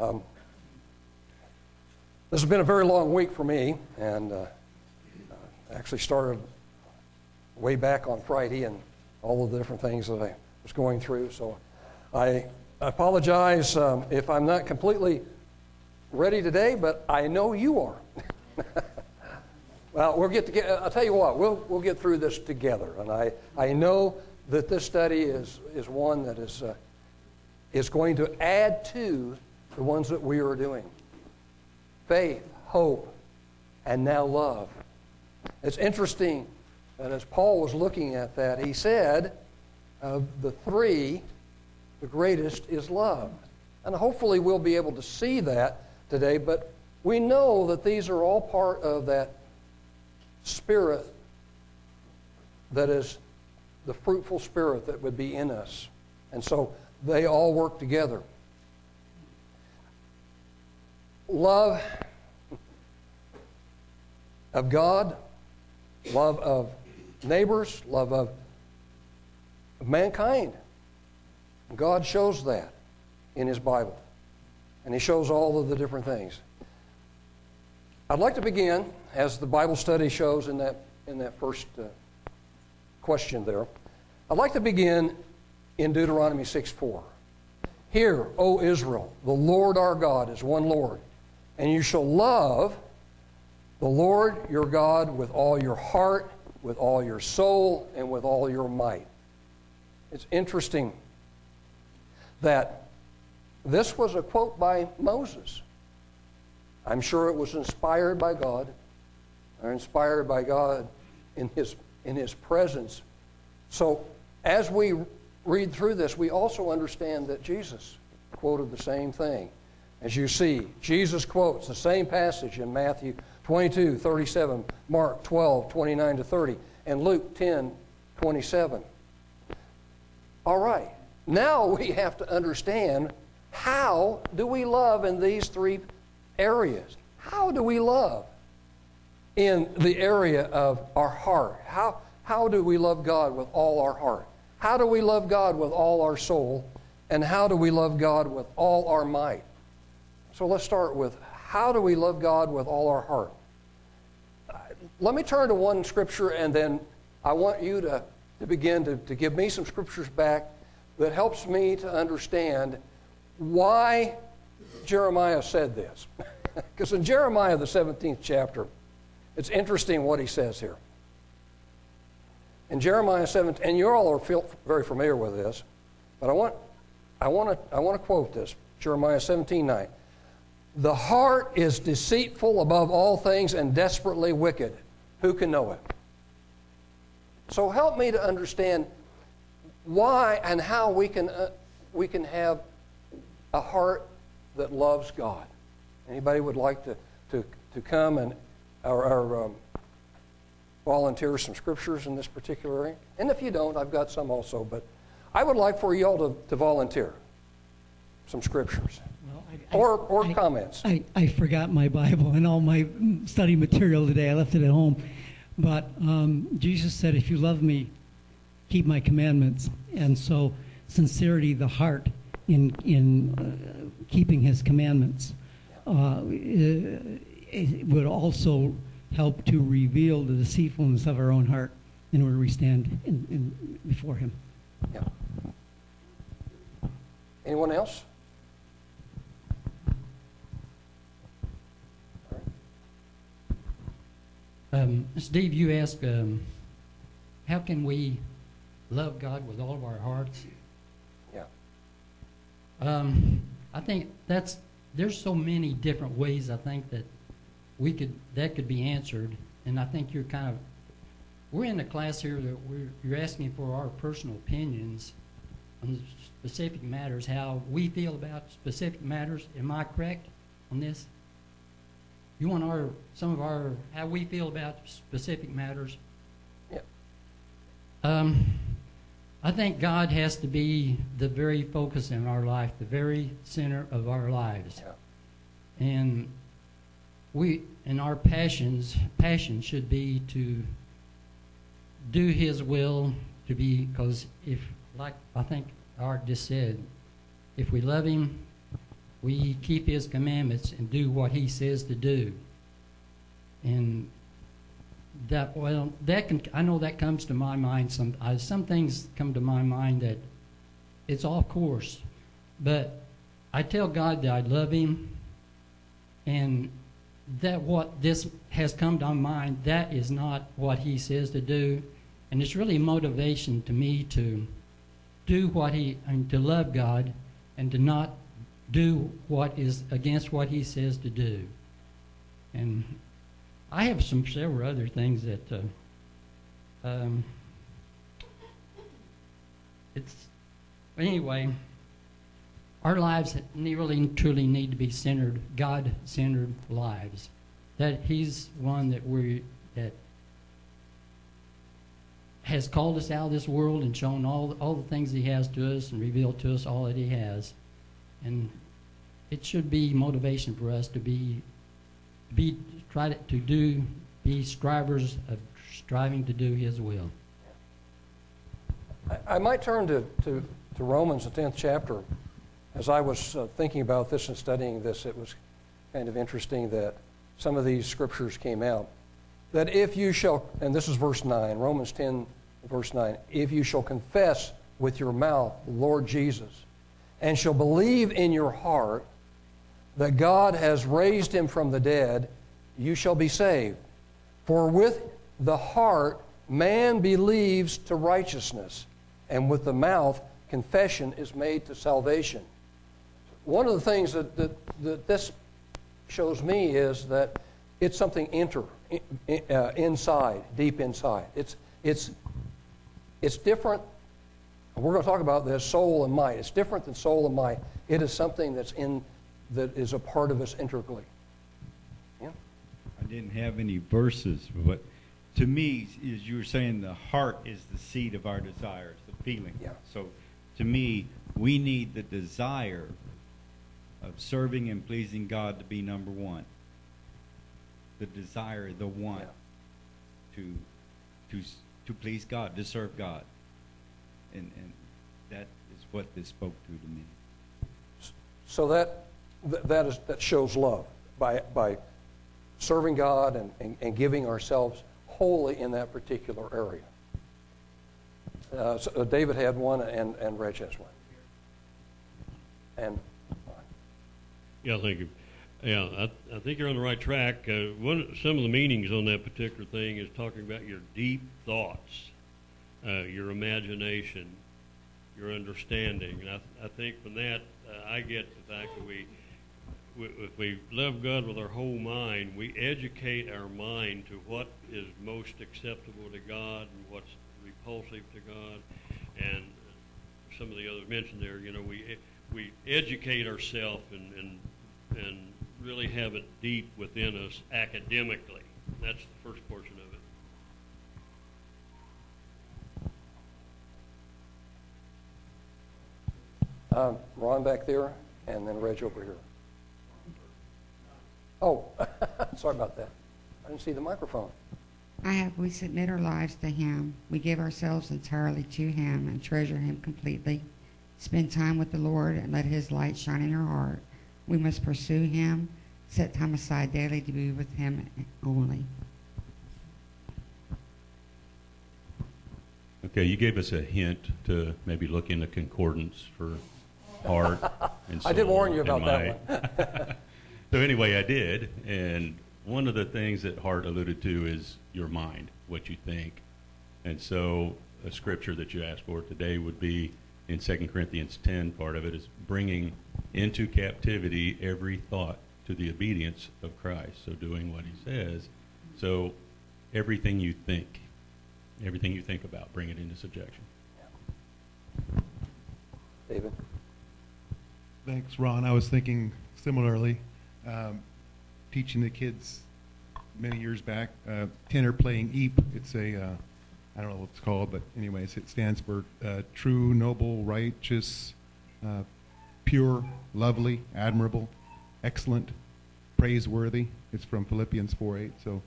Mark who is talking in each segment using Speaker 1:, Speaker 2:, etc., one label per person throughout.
Speaker 1: Um, this has been a very long week for me, and uh, actually started way back on Friday and all of the different things that I was going through. So I apologize um, if I'm not completely ready today, but I know you are. well, we'll get together. I'll tell you what, we'll, we'll get through this together. And I, I know that this study is, is one that is, uh, is going to add to the ones that we are doing faith, hope, and now love. It's interesting that as Paul was looking at that, he said, of the three, the greatest is love. And hopefully we'll be able to see that today, but we know that these are all part of that spirit that is the fruitful spirit that would be in us. And so they all work together. Love of God, love of neighbors, love of mankind. God shows that in His Bible. And He shows all of the different things. I'd like to begin, as the Bible study shows in that, in that first uh, question there, I'd like to begin in Deuteronomy 6 4. Hear, O Israel, the Lord our God is one Lord, and you shall love the Lord your God with all your heart, with all your soul, and with all your might. It's interesting that this was a quote by Moses. I'm sure it was inspired by God, or inspired by God in his, in his presence. So, as we read through this, we also understand that Jesus quoted the same thing. As you see, Jesus quotes the same passage in Matthew 22, 37, Mark 12, 29 to 30, and Luke 10, 27. All right. Now we have to understand how do we love in these three areas? How do we love in the area of our heart? How, how do we love God with all our heart? How do we love God with all our soul? And how do we love God with all our might? So let's start with how do we love God with all our heart? Uh, let me turn to one scripture and then I want you to, to begin to, to give me some scriptures back that helps me to understand why Jeremiah said this. Because in Jeremiah, the 17th chapter, it's interesting what he says here. In Jeremiah 17, and you all are very familiar with this, but I want, I want to I want to quote this Jeremiah 17 9. The heart is deceitful above all things and desperately wicked. Who can know it? So help me to understand why and how we can, uh, we can have a heart that loves God. Anybody would like to, to, to come and or, or um, volunteer some scriptures in this particular area? And if you don't, I've got some also, but I would like for you all to, to volunteer some scriptures. Or or
Speaker 2: I,
Speaker 1: comments.
Speaker 2: I, I forgot my Bible and all my study material today. I left it at home. But um, Jesus said, If you love me, keep my commandments. And so, sincerity, the heart in, in uh, keeping his commandments, uh, would also help to reveal the deceitfulness of our own heart in where we stand in, in, before him.
Speaker 1: Yeah. Anyone else?
Speaker 3: Um, Steve, you asked, um, how can we love God with all of our hearts?
Speaker 1: Yeah.
Speaker 3: Um, I think that's there's so many different ways I think that we could that could be answered, and I think you're kind of we're in a class here that we're you're asking for our personal opinions on specific matters, how we feel about specific matters. Am I correct on this? You want our some of our how we feel about specific matters?
Speaker 1: Yeah.
Speaker 3: Um, I think God has to be the very focus in our life, the very center of our lives.
Speaker 1: Yeah.
Speaker 3: And we and our passions passion should be to do his will to be because if like I think Art just said, if we love him, we keep His commandments and do what He says to do. And that, well, that can, I know that comes to my mind. Some, I, some things come to my mind that it's off course. But I tell God that I love Him, and that what this has come to my mind, that is not what He says to do. And it's really motivation to me to do what He, and to love God, and to not do what is against what He says to do. And I have some several other things that uh, um, it's anyway. Our lives really truly need to be centered, God-centered lives. That He's one that we that has called us out of this world and shown all all the things He has to us and revealed to us all that He has, and it should be motivation for us to be be try to, do be strivers of striving to do His will.
Speaker 1: I, I might turn to, to, to Romans, the 10th chapter. As I was uh, thinking about this and studying this, it was kind of interesting that some of these scriptures came out. That if you shall, and this is verse 9, Romans 10, verse 9, if you shall confess with your mouth Lord Jesus, and shall believe in your heart that God has raised him from the dead, you shall be saved. For with the heart man believes to righteousness, and with the mouth confession is made to salvation. One of the things that, that, that this shows me is that it's something enter, uh, inside, deep inside. It's, it's, it's different. We're going to talk about this soul and mind. It's different than soul and mind. It is something that's in that is a part of us integrally. Yeah.
Speaker 4: I didn't have any verses, but to me, as you were saying, the heart is the seat of our desires, the feeling.
Speaker 1: Yeah.
Speaker 4: So to me, we need the desire of serving and pleasing God to be number one. The desire, the want
Speaker 1: Yeah.
Speaker 4: to to to please God, to serve God, and and that is what this spoke to to me.
Speaker 1: So that, that, is, that shows love by, by serving God and, and, and giving ourselves wholly in that particular area. Uh, so, uh, David had one, and, and Reg has one. And
Speaker 5: Yeah, thank you. Yeah, I, I think you're on the right track. Uh, one, some of the meanings on that particular thing is talking about your deep thoughts, uh, your imagination, your understanding. And I, I think from that, uh, I get the fact that we, we, if we love God with our whole mind, we educate our mind to what is most acceptable to God and what's repulsive to God. And some of the others mentioned there, you know, we we educate ourselves and, and and really have it deep within us academically. That's the first portion of it.
Speaker 1: Um, Ron back there, and then Reg over here. Oh, sorry about that. I didn't see the microphone.
Speaker 6: I have, we submit our lives to Him. We give ourselves entirely to Him and treasure Him completely. Spend time with the Lord and let His light shine in our heart. We must pursue Him, set time aside daily to be with Him only.
Speaker 7: Okay, you gave us a hint to maybe look into concordance for heart and soul.
Speaker 1: I did warn you
Speaker 7: and
Speaker 1: about that
Speaker 7: might. so anyway, I did, and one of the things that Hart alluded to is your mind, what you think, and so a scripture that you asked for today would be in 2 Corinthians 10. Part of it is bringing into captivity every thought to the obedience of Christ. So doing what He says. So everything you think, everything you think about, bring it into subjection.
Speaker 1: David?
Speaker 8: Thanks, Ron. I was thinking similarly. Um, teaching the kids many years back, uh, tenor playing EEP. It's a, uh, I don't know what it's called, but anyways, it stands for uh, true, noble, righteous, uh, pure, lovely, admirable, excellent, praiseworthy. It's from Philippians 4:8. So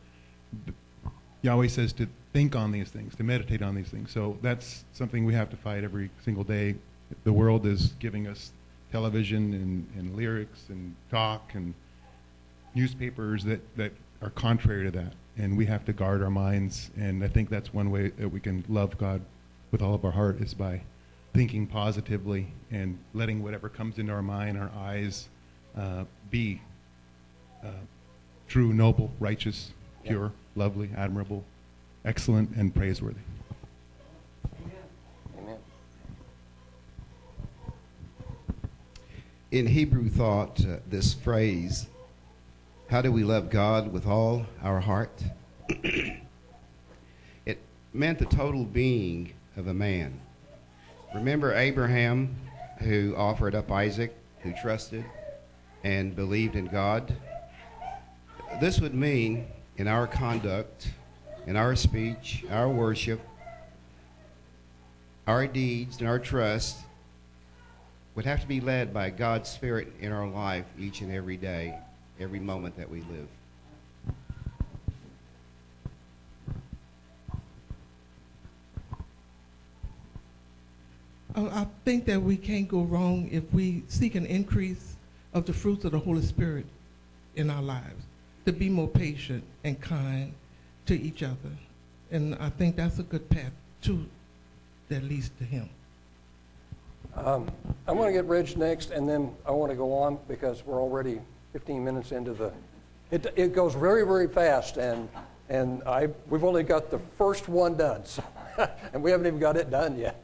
Speaker 8: Yahweh says to think on these things, to meditate on these things. So that's something we have to fight every single day. The world is giving us television and, and lyrics and talk and newspapers that, that are contrary to that. And we have to guard our minds. And I think that's one way that we can love God with all of our heart is by thinking positively and letting whatever comes into our mind, our eyes, uh, be uh, true, noble, righteous, pure, lovely, admirable, excellent, and praiseworthy.
Speaker 1: Amen.
Speaker 9: In Hebrew thought, uh, this phrase, how do we love God with all our heart? it meant the total being of a man. Remember Abraham, who offered up Isaac, who trusted and believed in God? This would mean in our conduct, in our speech, our worship, our deeds, and our trust would have to be led by God's Spirit in our life each and every day, every moment that we live.
Speaker 10: Uh, I think that we can't go wrong if we seek an increase of the fruits of the Holy Spirit in our lives, to be more patient and kind to each other. And I think that's a good path to that leads to Him.
Speaker 1: Um, I want to get Reg next, and then I want to go on because we're already 15 minutes into the. It, it goes very, very fast, and and I we've only got the first one done, so, and we haven't even got it done yet.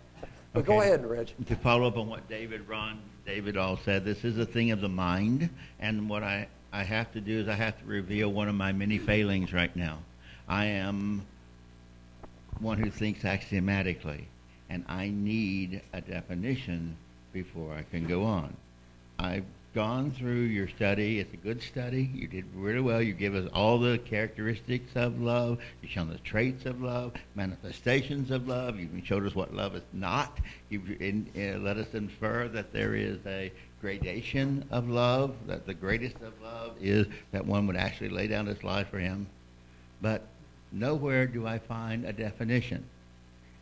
Speaker 1: But go
Speaker 11: Okay.
Speaker 1: ahead, Reg.
Speaker 11: To follow up on what David, Ron, David all said, this is a thing of the mind, and what I, I have to do is I have to reveal one of my many failings right now. I am one who thinks axiomatically, and I need a definition before I can go on. I've gone through your study. It's a good study. You did really well. You give us all the characteristics of love. You've shown the traits of love, manifestations of love. You've showed us what love is not. In, uh, let us infer that there is a gradation of love, that the greatest of love is that one would actually lay down his life for him. But nowhere do I find a definition.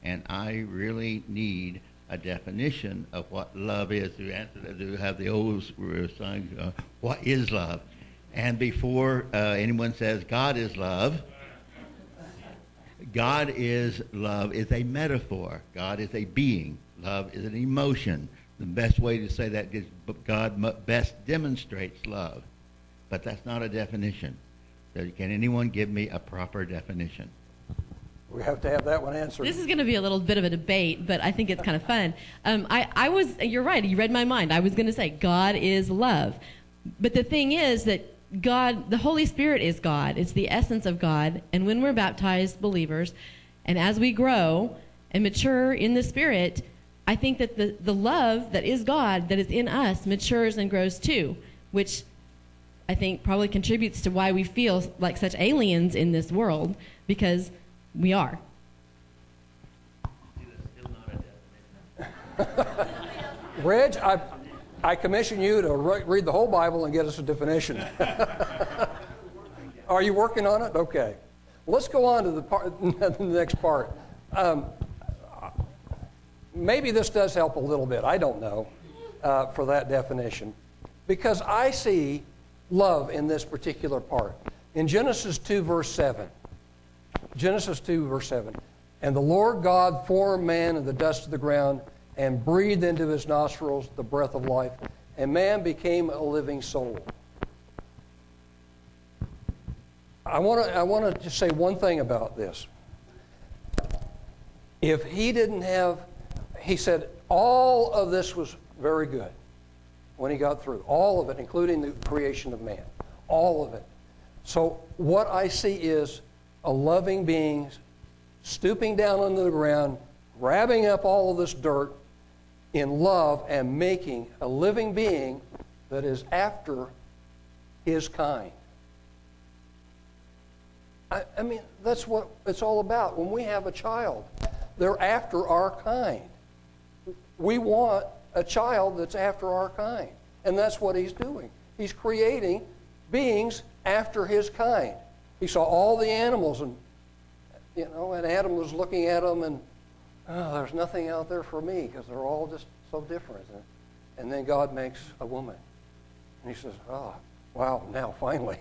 Speaker 11: And I really need a definition of what love is. To have the old song, uh, what is love? And before uh, anyone says God is love, God is love is a metaphor. God is a being. Love is an emotion. The best way to say that is God best demonstrates love. But that's not a definition. So can anyone give me a proper definition?
Speaker 1: We have to have that one answered.
Speaker 12: This is going to be a little bit of a debate, but I think it's kind of fun. Um, I, I was, you're right, you read my mind. I was going to say God is love. But the thing is that God, the Holy Spirit is God. It's the essence of God. And when we're baptized believers, and as we grow and mature in the Spirit, I think that the, the love that is God, that is in us, matures and grows too, which I think probably contributes to why we feel like such aliens in this world, because we are.
Speaker 1: Reg, I, I commission you to re- read the whole Bible and get us a definition. Are you working on it? Okay. Let's go on to the, part, the next part. Um, maybe this does help a little bit. I don't know uh, for that definition. Because I see love in this particular part. In Genesis 2, verse 7, Genesis 2, verse 7. And the Lord God formed man in the dust of the ground and breathed into his nostrils the breath of life, and man became a living soul. I want to I want to just say one thing about this. If he didn't have, he said all of this was very good when he got through, all of it, including the creation of man, all of it. So what I see is a loving being stooping down onto the ground, grabbing up all of this dirt in love and making a living being that is after his kind. I, I mean, that's what it's all about. When we have a child, they're after our kind. We want a child that's after our kind. And that's what he's doing. He's creating beings after his kind. He saw all the animals, and you know, and Adam was looking at them, and oh, there's nothing out there for me because they're all just so different. And then God makes a woman. And he says, oh, wow, now finally.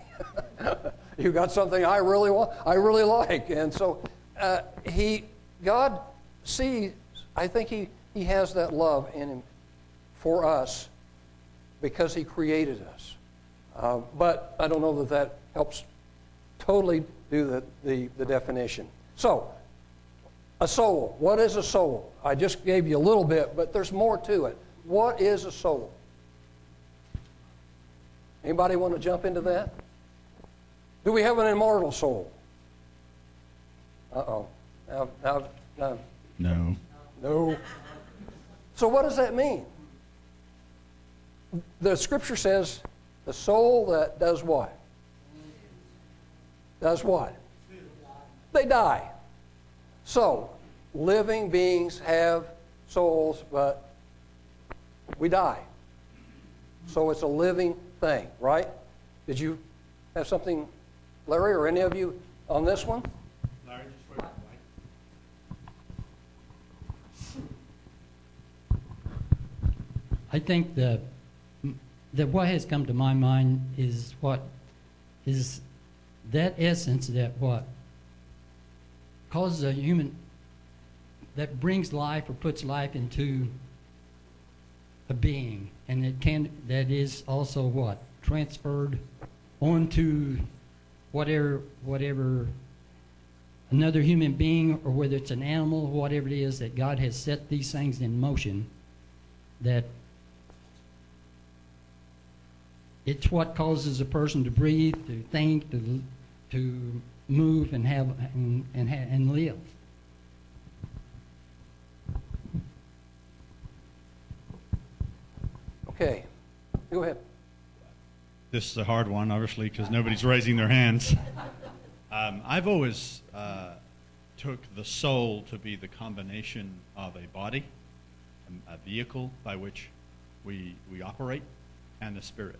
Speaker 1: you got something I really want, I really like. And so uh, he, God sees, I think he, he has that love in him for us because he created us. Uh, but I don't know that that helps totally do the, the, the definition. So, a soul. What is a soul? I just gave you a little bit, but there's more to it. What is a soul? Anybody want to jump into that? Do we have an immortal soul? Uh-oh. Now, now, now,
Speaker 7: No.
Speaker 1: no. So what does that mean? The scripture says the soul that does what? Does what? They die. So, living beings have souls, but we die. So it's a living thing, right? Did you have something, Larry, or any of you on this one?
Speaker 3: Larry, I think that that what has come to my mind is what is that essence that what causes a human that brings life or puts life into a being. And it can that is also what? Transferred onto whatever whatever another human being or whether it's an animal whatever it is that god has set these things in motion that it's what causes a person to breathe to think to to move and have and and, and live
Speaker 1: Okay. Go ahead.
Speaker 4: This is a hard one, obviously, because nobody's raising their hands. Um, I've always uh, took the soul to be the combination of a body, a, a vehicle by which we, we operate, and the spirit.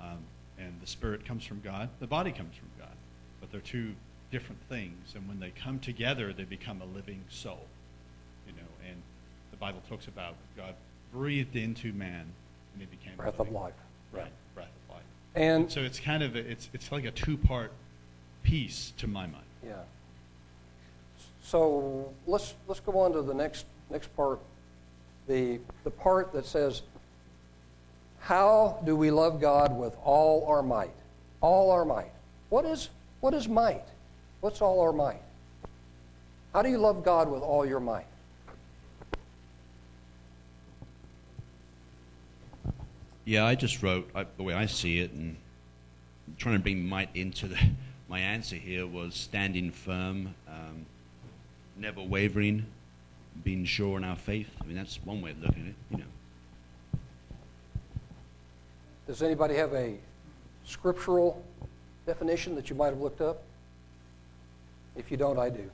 Speaker 4: Um, and the spirit comes from God, the body comes from God. But they're two different things, and when they come together, they become a living soul. You know, and the Bible talks about God breathed into man, and he became a
Speaker 1: Breath of life.
Speaker 4: Right, breath of life.
Speaker 1: And
Speaker 4: So it's kind of a, it's it's like a two part piece to my mind.
Speaker 1: Yeah. So let's, let's go on to the next, next part. The, the part that says, how do we love God with all our might? All our might. What is, what is might? What's all our might? How do you love God with all your might?
Speaker 13: Yeah, I just wrote I, the way I see it, and trying to bring might into the, my answer here was standing firm, um, never wavering, being sure in our faith. I mean, that's one way of looking at it, you know.
Speaker 1: Does anybody have a scriptural definition that you might have looked up? If you don't, I do.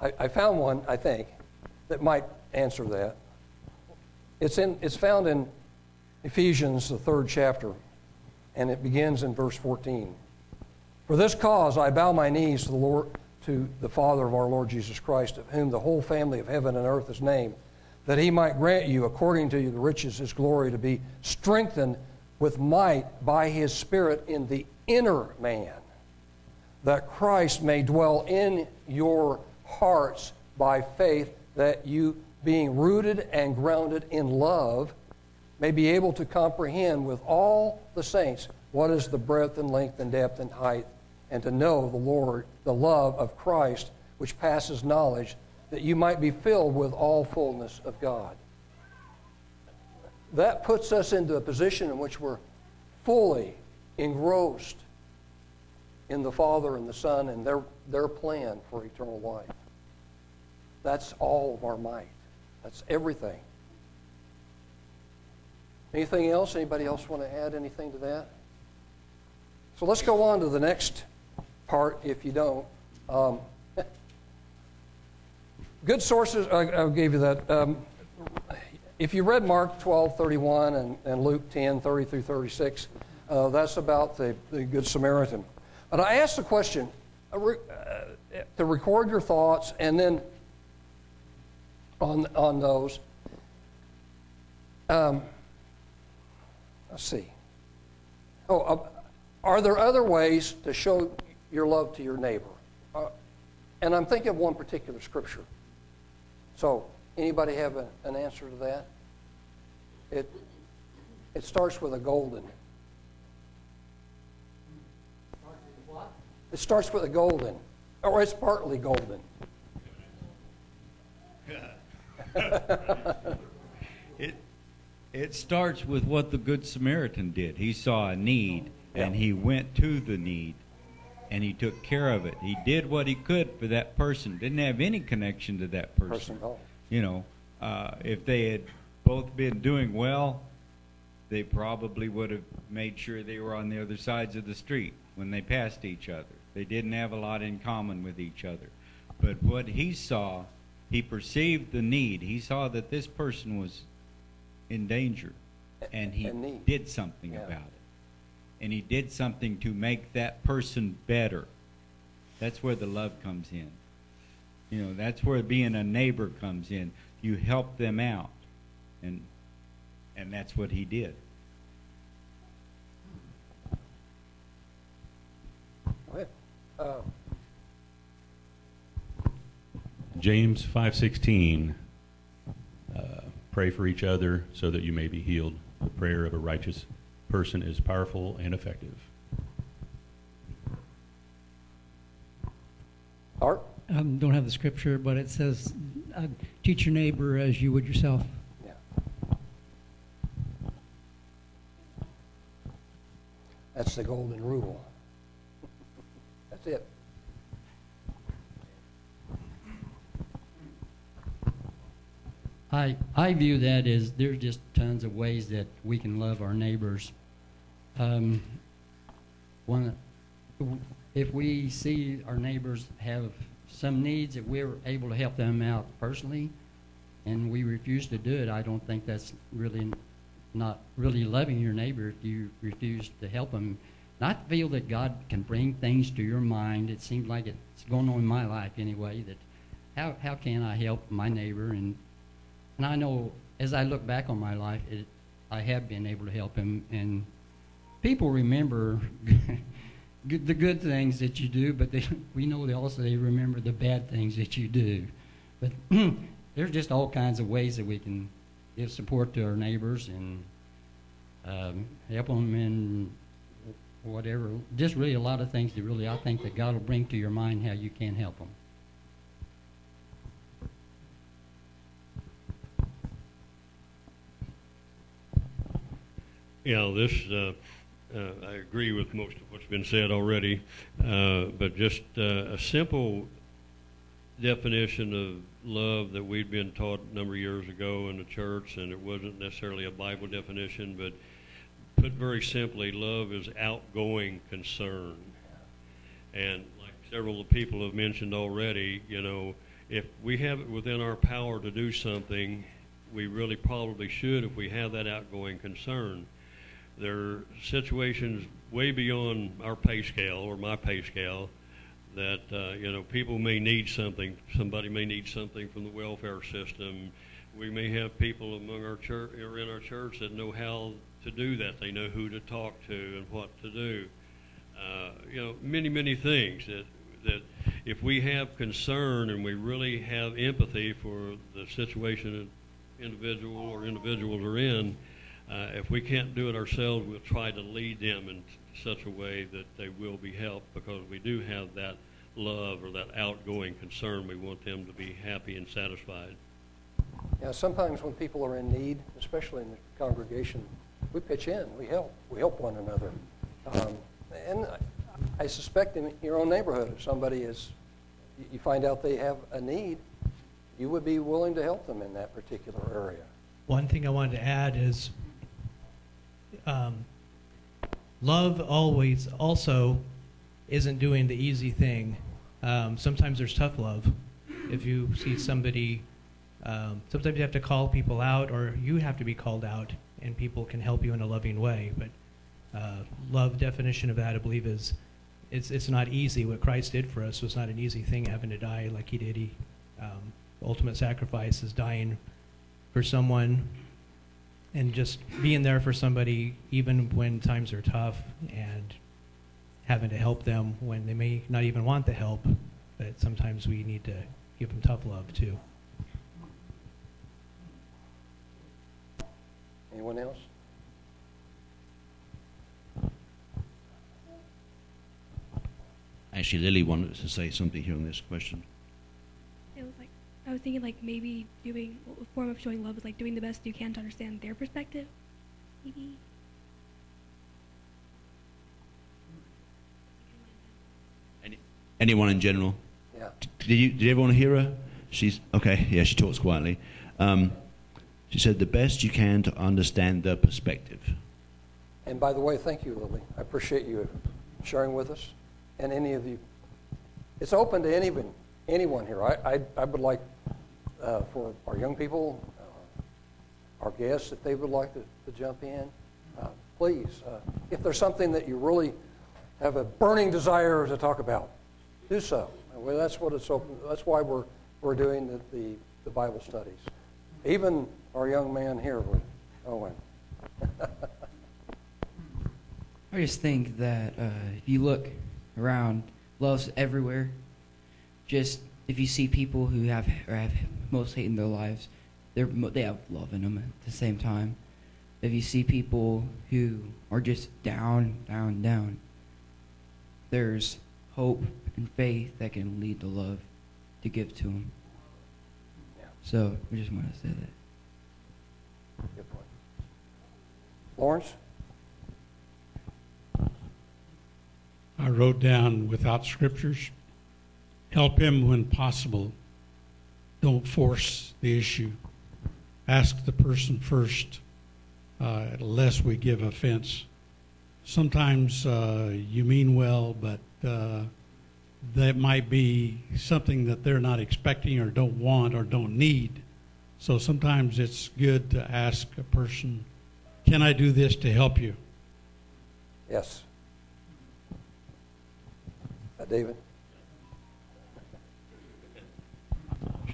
Speaker 1: I, I found one, I think, that might answer that. It's, in, it's found in Ephesians, the third chapter, and it begins in verse 14. For this cause I bow my knees to the Lord, to the Father of our Lord Jesus Christ, of whom the whole family of heaven and earth is named, that he might grant you, according to the riches of his glory, to be strengthened with might by his Spirit in the inner man, that Christ may dwell in your hearts by faith, that you, being rooted and grounded in love, may be able to comprehend with all the saints what is the breadth and length and depth and height, and to know the Lord, the love of Christ, which passes knowledge, that you might be filled with all fullness of God. That puts us into a position in which we're fully engrossed in the Father and the Son and their, their plan for eternal life. That's all of our might. That's everything. Anything else? Anybody else want to add anything to that? So let's go on to the next part if you don't. Um, good sources, I, I gave you that. Um, if you read Mark 12, 31 and, and Luke 10, 30 through 36, uh, that's about the, the Good Samaritan. But I asked the question uh, uh, to record your thoughts and then on, on those. Um, let's see. Oh, uh, are there other ways to show your love to your neighbor? Uh, and I'm thinking of one particular scripture. So, anybody have a, an answer to that? It, it starts with a golden. It starts with a golden, or oh, it's partly golden.
Speaker 14: it, it starts with what the Good Samaritan did. He saw a need, and he went to the need, and he took care of it. He did what he could for that person. Didn't have any connection to that person.
Speaker 1: Person, oh.
Speaker 14: You know, uh, if they had both been doing well, they probably would have made sure they were on the other sides of the street when they passed each other. They didn't have a lot in common with each other. But what he saw, he perceived the need. He saw that this person was in danger, and he did something
Speaker 1: Yeah.
Speaker 14: about it. And he did something to make that person better. That's where the love comes in. You know, that's where being a neighbor comes in. You help them out. And and that's what he did.
Speaker 1: Go. Uh,
Speaker 7: James 5:16 uh, pray for each other so that you may be healed. The prayer of a righteous person is powerful and effective.
Speaker 1: Art?
Speaker 2: Um, don't have the scripture, but it says, uh, teach your neighbor as you would yourself.
Speaker 1: Yeah. That's the golden rule. That's it.
Speaker 3: I, I view that as there's just tons of ways that we can love our neighbors. Um, one, if we see our neighbors have some needs that we're able to help them out personally, and we refuse to do it, I don't think that's really not really loving your neighbor if you refuse to help them. Not feel that God can bring things to your mind. It seems like it's going on in my life anyway. That how how can I help my neighbor and and I know as I look back on my life, it, I have been able to help him. And people remember the good things that you do, but they, we know they also they remember the bad things that you do. But there's just all kinds of ways that we can give support to our neighbors and um, help them in whatever. Just really a lot of things that really I think that God will bring to your mind how you can help them.
Speaker 5: Yeah, this, uh, uh, I agree with most of what's been said already, uh, but just uh, a simple definition of love that we'd been taught a number of years ago in the church, and it wasn't necessarily a Bible definition, but put very simply, love is outgoing concern. And like several of the people have mentioned already, you know, if we have it within our power to do something, we really probably should if we have that outgoing concern. There are situations way beyond our pay scale or my pay scale that uh, you know people may need something. Somebody may need something from the welfare system. We may have people among our church or in our church that know how to do that. They know who to talk to and what to do. Uh, you know, many many things that that if we have concern and we really have empathy for the situation an individual or individuals are in, uh, if we can't do it ourselves, we'll try to lead them in such a way that they will be helped because we do have that love or that outgoing concern. We want them to be happy and satisfied.
Speaker 1: Yeah, sometimes when people are in need, especially in the congregation, we pitch in, we help, we help one another. Um, and I suspect in your own neighborhood, if somebody is, you find out they have a need, you would be willing to help them in that particular area.
Speaker 15: One thing I wanted to add is um, love always also isn't doing the easy thing. Um, sometimes there's tough love. If you see somebody, um, sometimes you have to call people out, or you have to be called out, and people can help you in a loving way. But uh, love definition of that, I believe, is it's it's not easy. What Christ did for us was not an easy thing, having to die like He did. He um, ultimate sacrifice is dying for someone and just being there for somebody even when times are tough and having to help them when they may not even want the help, but sometimes we need to give them tough love too.
Speaker 1: Anyone else?
Speaker 13: Actually, Lily wanted to say something here on this question.
Speaker 16: It was like I was thinking like maybe doing a form of showing love is like doing the best you can to understand their perspective. Maybe.
Speaker 13: Any, anyone in general?
Speaker 1: Yeah.
Speaker 13: Did you? Did everyone hear her? She's okay. Yeah, she talks quietly. Um, she said the best you can to understand their perspective.
Speaker 1: And by the way, thank you, Lily. I appreciate you sharing with us, and any of you. It's open to anyone, anyone here. I, I, I would like uh, for our young people, uh, our guests, if they would like to, to jump in, uh, please. Uh, if there's something that you really have a burning desire to talk about, do so. Well, that's what it's open. That's why we're we're doing the, the, the Bible studies. Even our young man here, Owen.
Speaker 17: I just think that uh, if you look around, love's everywhere. Just if you see people who have or have most hate in their lives, they're they have love in them at the same time. If you see people who are just down, down, down, there's hope and faith that can lead to love to give to them. Yeah. So I just want to say that.
Speaker 1: Good point. Lawrence?
Speaker 18: I wrote down without scriptures, help him when possible. Don't force the issue. Ask the person first, uh, lest we give offense. Sometimes uh, you mean well, but uh, that might be something that they're not expecting or don't want or don't need. So sometimes it's good to ask a person, Can I do this to help you?
Speaker 1: Yes. Uh, David?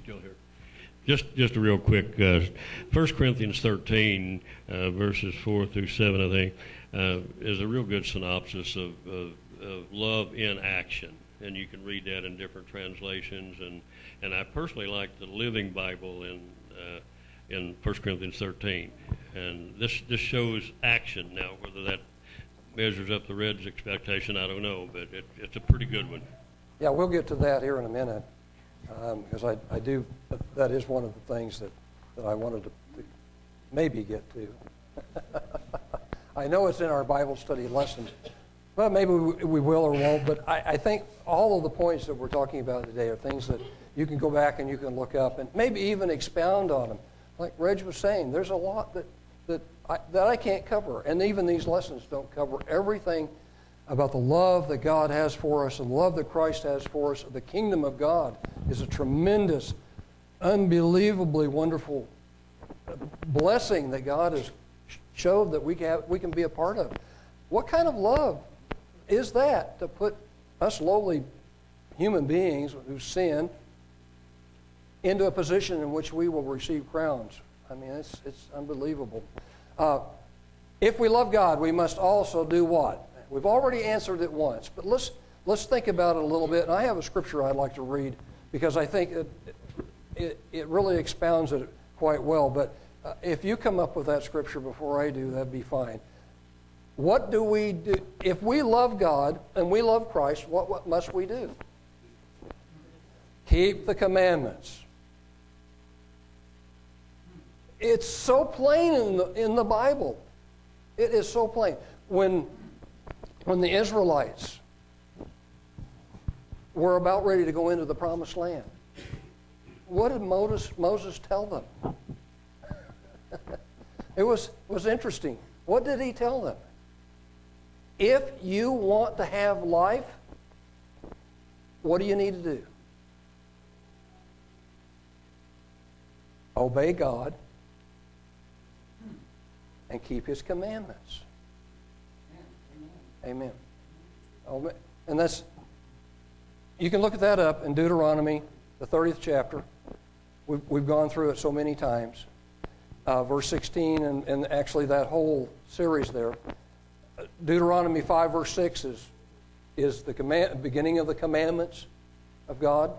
Speaker 5: Still here. Just, just a real quick, uh, 1 Corinthians 13, uh, verses 4 through 7, I think, uh, is a real good synopsis of, of, of love in action. And you can read that in different translations. And, and I personally like the Living Bible in, uh, in 1 Corinthians 13. And this, this shows action. Now, whether that measures up the Reg's expectation, I don't know, but it, it's a pretty good one.
Speaker 1: Yeah, we'll get to that here in a minute, Um, because I, I do, that is one of the things that, that I wanted to, to maybe get to. I know it's in our Bible study lessons. Well, maybe we, we will or won't, but I, I think all of the points that we're talking about today are things that you can go back and you can look up and maybe even expound on them. Like Reg was saying, there's a lot that, that, I, that I can't cover, and even these lessons don't cover everything about the love that God has for us the love that Christ has for us. The kingdom of God is a tremendous, unbelievably wonderful blessing that God has showed that we can, we can be a part of. What kind of love is that to put us lowly human beings who sin into a position in which we will receive crowns? I mean, it's, it's unbelievable. Uh, if we love God, we must also do what? We've already answered it once, but let's, let's think about it a little bit. And I have a scripture I'd like to read because I think it, it, it really expounds it quite well. But uh, if you come up with that scripture before I do, that'd be fine. What do we do? If we love God and we love Christ, what, what must we do? Keep the commandments. It's so plain in the, in the Bible. It is so plain. When, when the Israelites were about ready to go into the promised land, what did Moses, Moses tell them? it was, was interesting. What did he tell them? If you want to have life, what do you need to do? Obey God and keep His commandments. Amen. And that's, you can look at that up in Deuteronomy, the 30th chapter. We've, we've gone through it so many times. uh, verse 16, and, and actually that whole series there. Deuteronomy 5, verse 6 is, is the command, beginning of the commandments of God.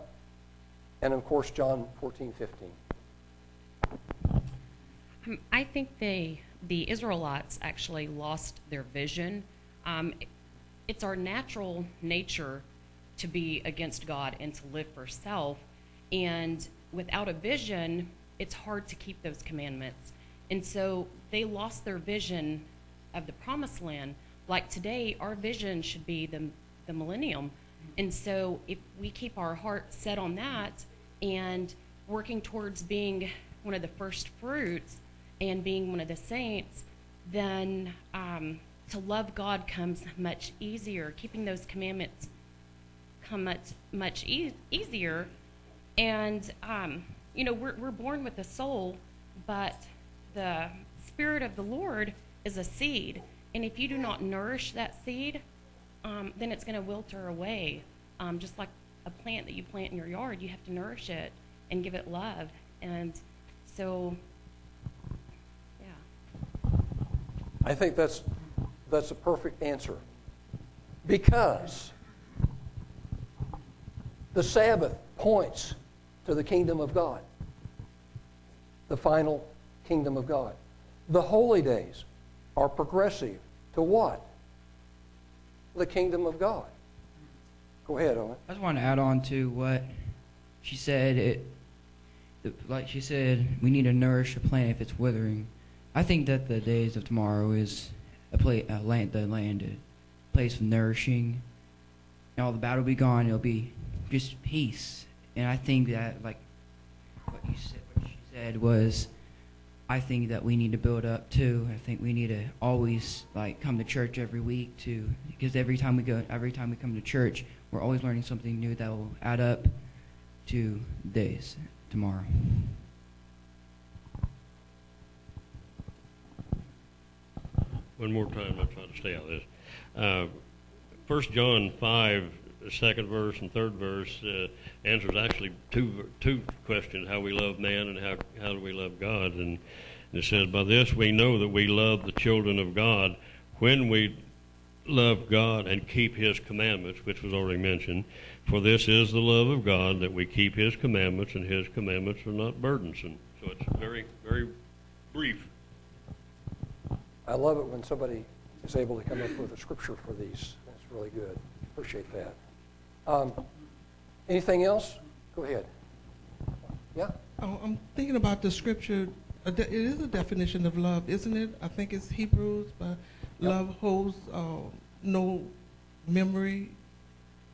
Speaker 1: And of course, John 14, 15.
Speaker 19: Um, I think they, the Israelites actually lost their vision. Um, it's our natural nature to be against God and to live for self. And without a vision, it's hard to keep those commandments. And so they lost their vision of the promised land. Like today, our vision should be the, the millennium. And so if we keep our heart set on that and working towards being one of the first fruits and being one of the saints, then um, to love God comes much easier. Keeping those commandments come much much e- easier. And um, you know, we're we're born with a soul, but the spirit of the Lord is a seed, and if you do not nourish that seed, um, then it's going to wilter away. Um, just like a plant that you plant in your yard, you have to nourish it and give it love. And so, yeah.
Speaker 1: I think that's, that's a perfect answer. Because the Sabbath points to the kingdom of God, the final kingdom of God. The holy days are progressive to what? The kingdom of God. Go ahead, Owen.
Speaker 17: I just want to add on to what she said. It, the, like she said, we need to nourish a plant if it's withering. I think that the days of tomorrow is a, pla a land, the land, a place of nourishing. And all the battle will be gone. It'll be just peace. And I think that, like what you said, what she said was, I think that we need to build up too. I think we need to always like come to church every week too, because every time we go, every time we come to church, we're always learning something new that will add up to days tomorrow.
Speaker 5: One more time, I'm trying to stay out of this. Uh, First John 5, second verse and third verse uh, answers actually two two questions: how we love man and how how do we love God. And it says, "By this we know that we love the children of God when we love God and keep His commandments," which was already mentioned. For this is the love of God that we keep His commandments, and His commandments are not burdensome. So it's very very brief.
Speaker 1: I love it when somebody is able to come up with a scripture for these. That's really good. Appreciate that. Um, anything else? Go ahead. Yeah.
Speaker 10: Oh, I'm thinking about the scripture. It is a definition of love, isn't it? I think it's Hebrews. But love holds uh, no memory,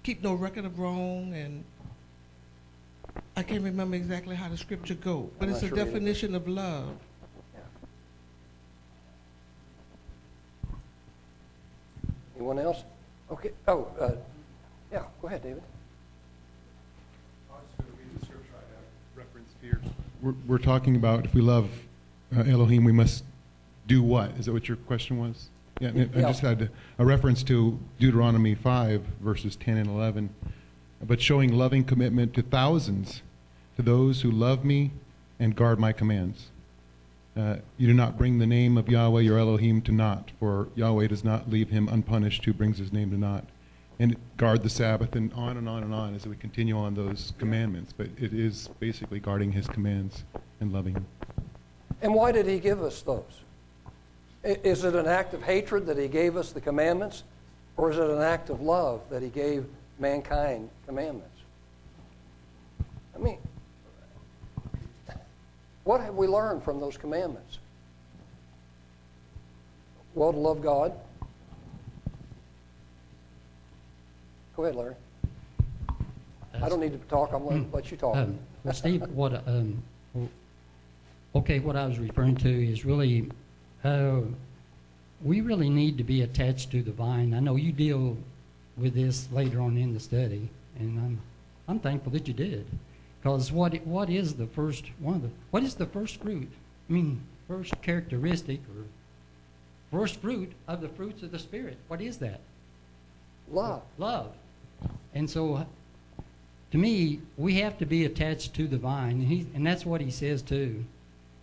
Speaker 10: keep no record of wrong, and I can't remember exactly how the scripture go. But
Speaker 1: I'm
Speaker 10: it's a
Speaker 1: sure either.
Speaker 10: definition of love.
Speaker 1: Anyone else? Okay. Oh, uh, yeah. Go ahead, David.
Speaker 8: We're, we're talking about if we love uh, Elohim, we must do what? Is that what your question was? Yeah, and I just had a reference to Deuteronomy 5, verses 10 and 11. But showing loving commitment to thousands, to those who love me and guard my commands. Uh, you do not bring the name of Yahweh your Elohim to naught, for Yahweh does not leave him unpunished who brings his name to naught. And guard the Sabbath, and on and on and on as we continue on those commandments. But it is basically guarding his commands and loving him.
Speaker 1: And why did he give us those? Is it an act of hatred that he gave us the commandments? Or is it an act of love that he gave mankind commandments? I mean, what have we learned from those commandments? Well, to love God. Go ahead, Larry. I don't need to talk. I'm going to let you talk.
Speaker 3: Um, well, Steve, what, um, okay, what I was referring to is really, uh, we really need to be attached to the vine. I know you deal with this later on in the study, and I'm, I'm thankful that you did. Because what, what is the first, one of the, what is the first fruit? I mean, first characteristic or first fruit of the fruits of the Spirit. What is that?
Speaker 1: Love.
Speaker 3: Love. And so, to me, we have to be attached to the vine, and, he, and that's what he says too.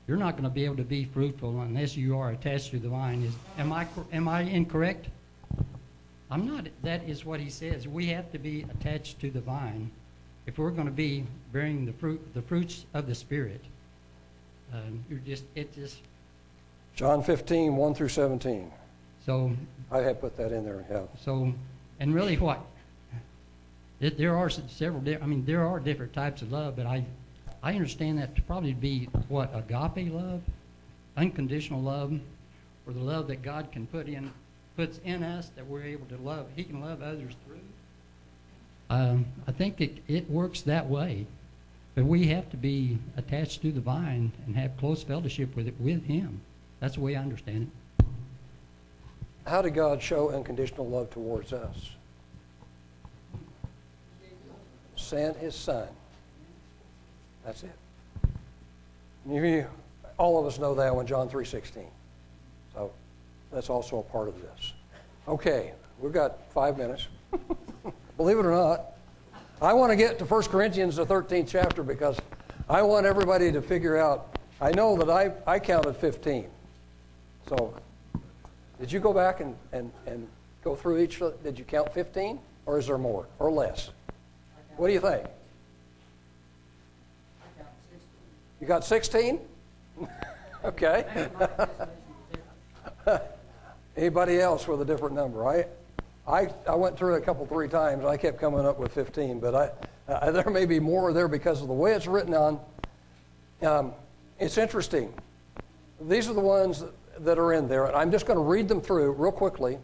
Speaker 3: you're not going to be able to be fruitful unless you are attached to the vine. Is, am, I, am I incorrect? I'm not. That is what he says. We have to be attached to the vine if we're going to be bearing the fruit, the fruits of the Spirit. Um, you're just, it just,
Speaker 1: John 15, 1 through 17.
Speaker 3: so
Speaker 1: I had put that in there, yeah.
Speaker 3: So, and really what? There- There are several, di- I mean, there are different types of love, but I, I understand that to probably be what, agape love? Unconditional love, or the love that God can put in, puts in us that we're able to love. He can love others. Um, I think it, it works that way. But we have to be attached to the vine and have close fellowship with it, with Him. That's the way I understand it.
Speaker 1: How did God show unconditional love towards us? Sent his son. That's it. You, all of us know that one, John 3.16. So that's also a part of this. Okay, we've got five minutes. Believe it or not, I want to get to 1 Corinthians, the 13th chapter, because I want everybody to figure out. I know that I, I counted 15. So did you go back and, and, and go through each? Did you count 15? Or is there more or less? What do you think? You got 16? okay. Anybody else with a different number? I, I, I went through it a couple, three times. I kept coming up with 15, but I, there may be more there because of the way it's written on. Um, it's interesting. These are the ones that are in there. And I'm just going to read them through real quickly.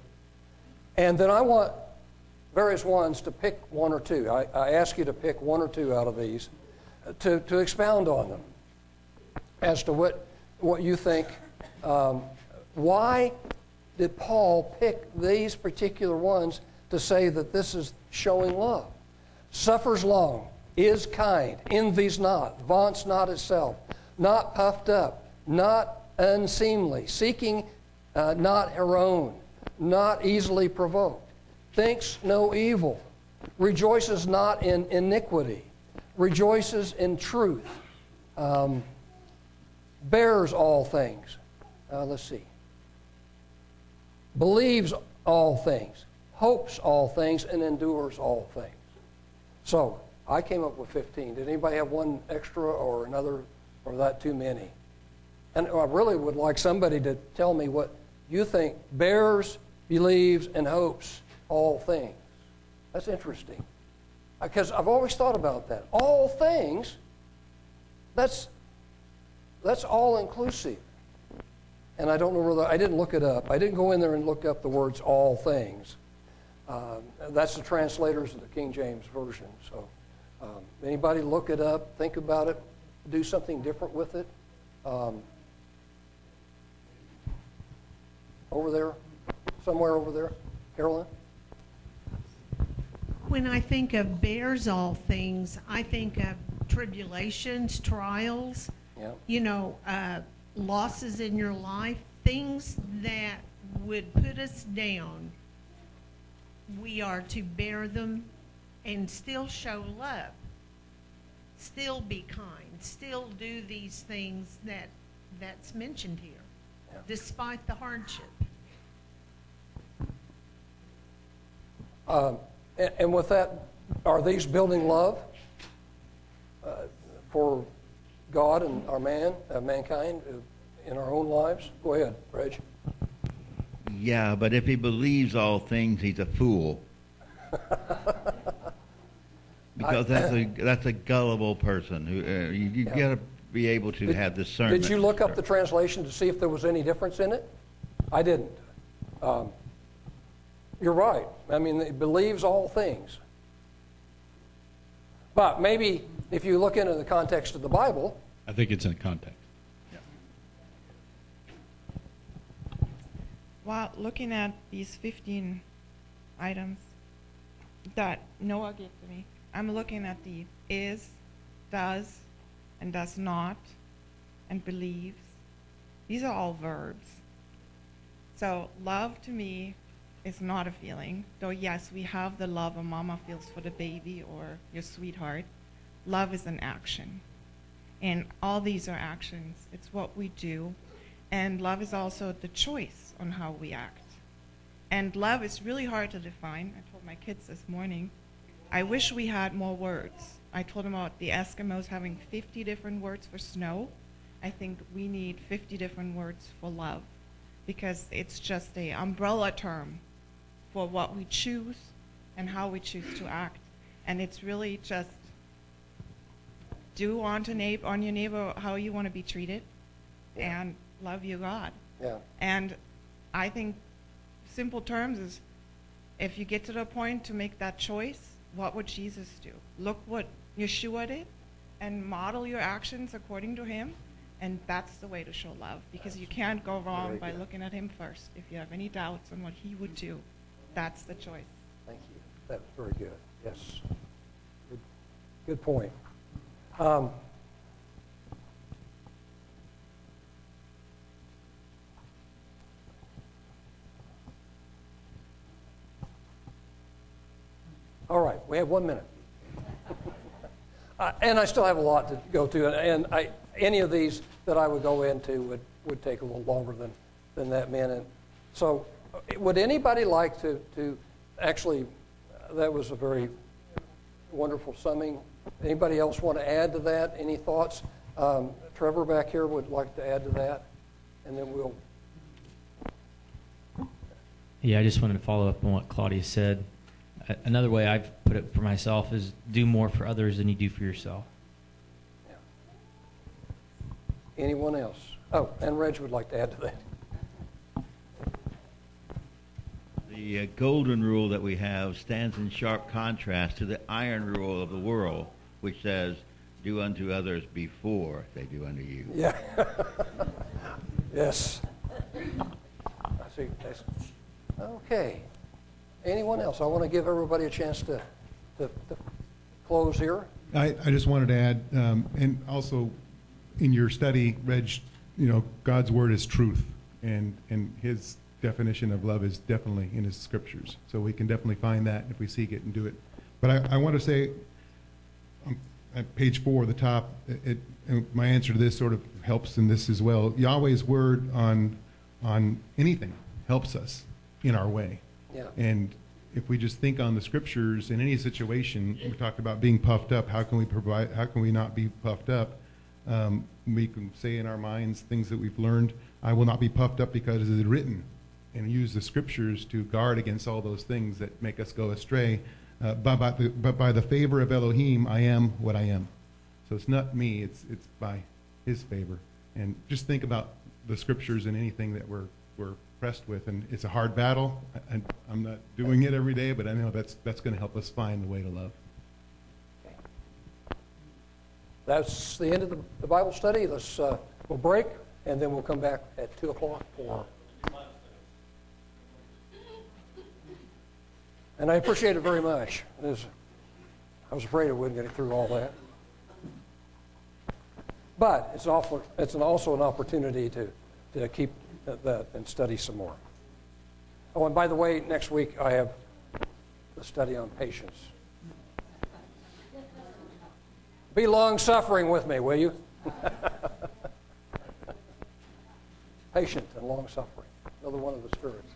Speaker 1: And then I want various ones to pick one or two. I, I ask you to pick one or two out of these to, to expound on them as to what, what you think. Um, why did Paul pick these particular ones to say that this is showing love? Suffers long, is kind, envies not, vaunts not itself, not puffed up, not unseemly, seeking uh, not her own, not easily provoked, thinks no evil, rejoices not in iniquity, rejoices in truth, um, bears all things. Uh, let's see. Believes all things, hopes all things, and endures all things. So I came up with 15. Did anybody have one extra or another, or that too many? And I really would like somebody to tell me what you think bears, believes, and hopes all things. That's interesting. Because I've always thought about that. All things, that's, that's all inclusive. And I don't know whether, I didn't look it up. I didn't go in there and look up the words all things. Um, that's the translators of the King James Version. So um, anybody look it up, think about it, do something different with it. Um, over there, somewhere over there, Carolyn?
Speaker 20: When I think of bears all things, I think of tribulations, trials,
Speaker 1: Yeah.
Speaker 20: you know, uh, losses in your life, things that would put us down. We are to bear them and still show love, still be kind, still do these things that that's mentioned here, despite the hardship.
Speaker 1: Um, and, and with that, are these building love uh, for God and our man, uh, mankind, uh, in our own lives? Go ahead, Reg.
Speaker 11: Yeah, but if he believes all things, he's a fool. because that's a that's a gullible person. Who uh, you, you got to be able to
Speaker 1: Did-
Speaker 11: have discernment.
Speaker 1: Did you look up the translation to see if there was any difference in it? I didn't. Um, you're right. I mean, it believes all things. But maybe if you look into the context of the Bible,
Speaker 4: I think it's in context.
Speaker 21: While looking at these 15 items that Noah gave to me, I'm looking at the is, does, and does not, and believes. These are all verbs. So love to me is not a feeling, though yes, we have the love a mama feels for the baby or your sweetheart. Love is an action. And all these are actions. It's what we do. And love is also the choice on how we act. And love is really hard to define. I told my kids this morning, I wish we had more words. I told them about the Eskimos having 50 different words for snow. I think we need 50 different words for love because it's just a umbrella term for what we choose and how we choose to act. And it's really just do on, to neighbor, on your neighbor how you want to be treated and love your God.
Speaker 1: Yeah.
Speaker 21: And I think simple terms is if you get to the point to make that choice, what would Jesus do? Look what Yeshua did and model your actions according to him. And that's the way to show love because you can't go wrong by looking at him first. If you have any doubts on what he would do, that's the choice.
Speaker 1: Thank you. That's very good. Yes. Good, good point. Um, all right, we have one minute. Uh, and I still have a lot to go to, and I, any of these that I would go into would, would take a little longer than, than that minute. So, uh, would anybody like to, to actually, uh, that was a very wonderful summing. Anybody else want to add to that? Any thoughts? Um, Trevor back here would like to add to that, and then we'll.
Speaker 22: Yeah, I just wanted to follow up on what Claudia said. Another way I've put it for myself is do more for others than you do for yourself.
Speaker 1: Anyone else? Oh, and Reg would like to add to that.
Speaker 11: The uh, golden rule that we have stands in sharp contrast to the iron rule of the world, which says, do unto others before they do unto you.
Speaker 1: Yeah. yes. I see. That's- Okay. Anyone else? I want to give everybody a chance to, to, to close here.
Speaker 8: I, I just wanted to add, um, and also in your study, Reg, you know, God's word is truth, and, and his definition of love is definitely in his scriptures. So we can definitely find that if we seek it and do it. But I, I want to say, at page four, the top, it, it, my answer to this sort of helps in this as well. Yahweh's word on, on anything helps us in our way.
Speaker 1: Yeah.
Speaker 8: And if we just think on the scriptures in any situation, we talked about being puffed up. How can we provide? How can we not be puffed up? Um, we can say in our minds things that we've learned. I will not be puffed up because it is written, and use the scriptures to guard against all those things that make us go astray. Uh, but, by the, but by the favor of Elohim, I am what I am. So it's not me. It's it's by His favor. And just think about the scriptures and anything that we're we're pressed with. And it's a hard battle. I, I'm not doing it every day, but I know that's that's going to help us find the way to love.
Speaker 1: That's the end of the, the Bible study. Let's uh, we'll break, and then we'll come back at two o'clock for. And I appreciate it very much. Is- I was afraid I wouldn't get it through all that. But it's, awful, it's an, also an opportunity to, to keep that and study some more. Oh, and by the way, next week I have a study on patience. Be long suffering with me, will you? Patient and long suffering. Another one of the spirits.